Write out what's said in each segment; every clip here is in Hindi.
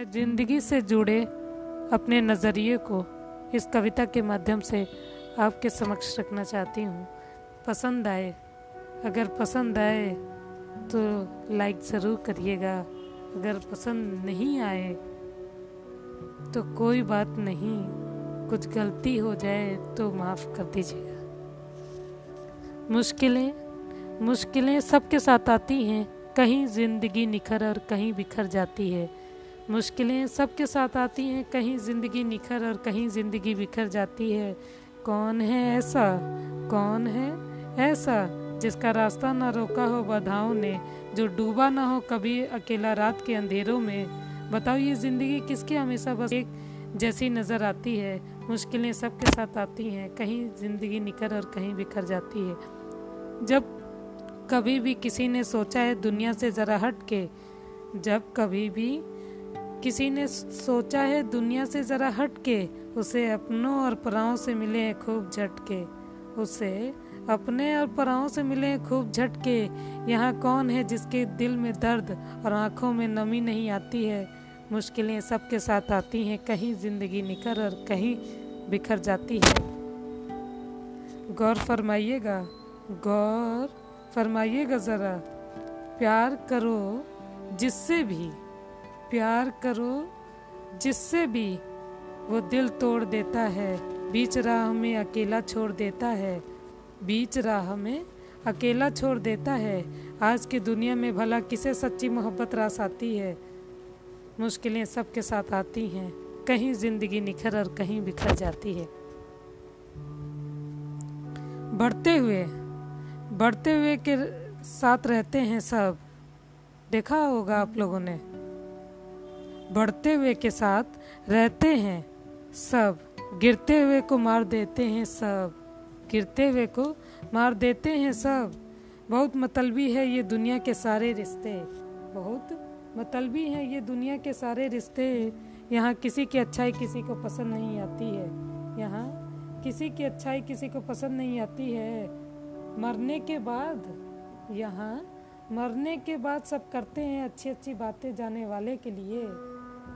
मैं ज़िंदगी से जुड़े अपने नज़रिए को इस कविता के माध्यम से आपके समक्ष रखना चाहती हूँ। पसंद आए, अगर पसंद आए तो लाइक ज़रूर करिएगा। अगर पसंद नहीं आए तो कोई बात नहीं, कुछ गलती हो जाए तो माफ़ कर दीजिएगा। मुश्किलें मुश्किलें सबके साथ आती हैं, कहीं ज़िंदगी निखर और कहीं बिखर जाती है। मुश्किलें सबके साथ आती हैं। कहीं ज़िंदगी निखर और कहीं ज़िंदगी बिखर जाती है। कौन है ऐसा? कौन है ऐसा जिसका रास्ता ना रोका हो बाधाओं ने, जो डूबा ना हो कभी अकेला रात के अंधेरों में? बताओ, ये ज़िंदगी किसकी हमेशा बस एक जैसी नज़र आती है? मुश्किलें सबके साथ आती हैं। कहीं ज़िंदगी निखर और कहीं बिखर जाती है। जब कभी भी किसी ने सोचा है दुनिया से ज़रा हट के जब कभी भी किसी ने सोचा है दुनिया से ज़रा हट के उसे अपनों और पराओं से मिले खूब झटके। उसे अपने और पराओं से मिले खूब झटके। यहाँ कौन है जिसके दिल में दर्द और आँखों में नमी नहीं आती है? मुश्किलें सबके साथ आती हैं, कहीं ज़िंदगी निकर और कहीं बिखर जाती है। गौर फरमाइएगा गौर फरमाइएगा ज़रा, प्यार करो जिससे भी प्यार करो, जिससे भी वो दिल तोड़ देता है, बीच राह में अकेला छोड़ देता है, बीच राह में अकेला छोड़ देता है। आज की दुनिया में भला किसे सच्ची मोहब्बत रास आती है? मुश्किलें सबके साथ आती हैं, कहीं ज़िंदगी निखर और कहीं बिखर जाती है। बढ़ते हुए बढ़ते हुए के साथ रहते हैं सब। देखा होगा आप लोगों ने बढ़ते हुए के साथ रहते हैं सब। गिरते हुए को मार देते हैं सब। गिरते हुए को मार देते हैं सब। बहुत मतलबी है ये दुनिया के सारे रिश्ते। बहुत मतलबी है ये दुनिया के सारे रिश्ते। यहाँ किसी की अच्छाई किसी को पसंद नहीं आती है। यहाँ किसी की अच्छाई किसी को पसंद नहीं आती है। मरने के बाद, यहाँ मरने के बाद सब करते हैं अच्छी अच्छी बातें जाने वाले के लिए।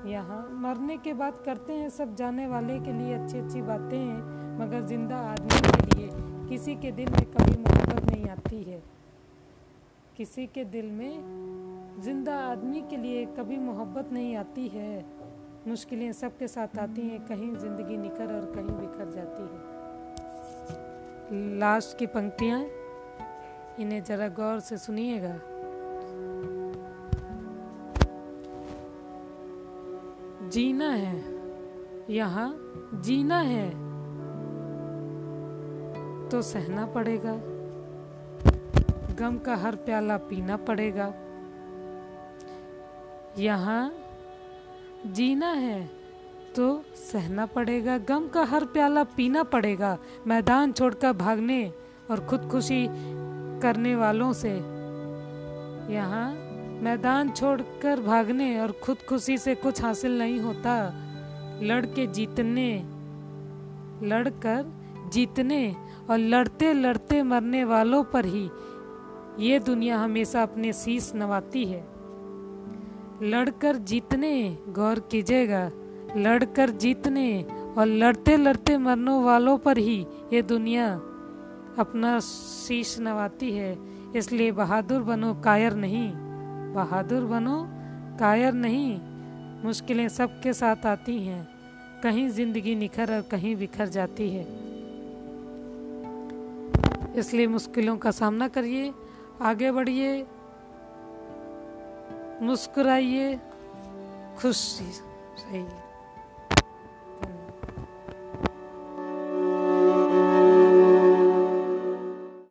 यहाँ। मरने के बाद करते हैं सब, जाने वाले के लिए अच्छी अच्छी बातें हैं, मगर ज़िंदा आदमी के लिए किसी के दिल में कभी मोहब्बत नहीं आती है। किसी के दिल में ज़िंदा आदमी के लिए कभी मोहब्बत नहीं आती है। मुश्किलें सबके साथ आती हैं, कहीं ज़िंदगी निखर और कहीं बिखर जाती है। लास्ट की पंक्तियाँ, इन्हें जरा गौर से सुनिएगा। जीना है। यहाँ जीना है। तो सहना पड़ेगा। गम का हर प्याला पीना पड़ेगा। यहाँ जीना है तो सहना पड़ेगा। गम का हर प्याला पीना पड़ेगा। मैदान छोड़कर भागने और खुदकुशी करने वालों से। यहाँ मैदान छोड़कर भागने और खुदकुशी से कुछ हासिल नहीं होता। लड़के जीतने, लड़कर जीतने और लड़ते लड़ते मरने वालों पर ही ये दुनिया हमेशा अपने शीश नवाती है। लड़कर जीतने, गौर कीजिएगा, लड़कर जीतने और लड़ते लड़ते मरने वालों पर ही ये दुनिया अपना शीश नवाती है, इसलिए बहादुर बनो कायर नहीं। बहादुर बनो, कायर नहीं, मुश्किलें सबके साथ आती हैं। कहीं ज़िंदगी निखर और कहीं बिखर जाती है। इसलिए मुश्किलों का सामना करिए, आगे बढ़िए, मुस्कुराइए, खुश रहिए।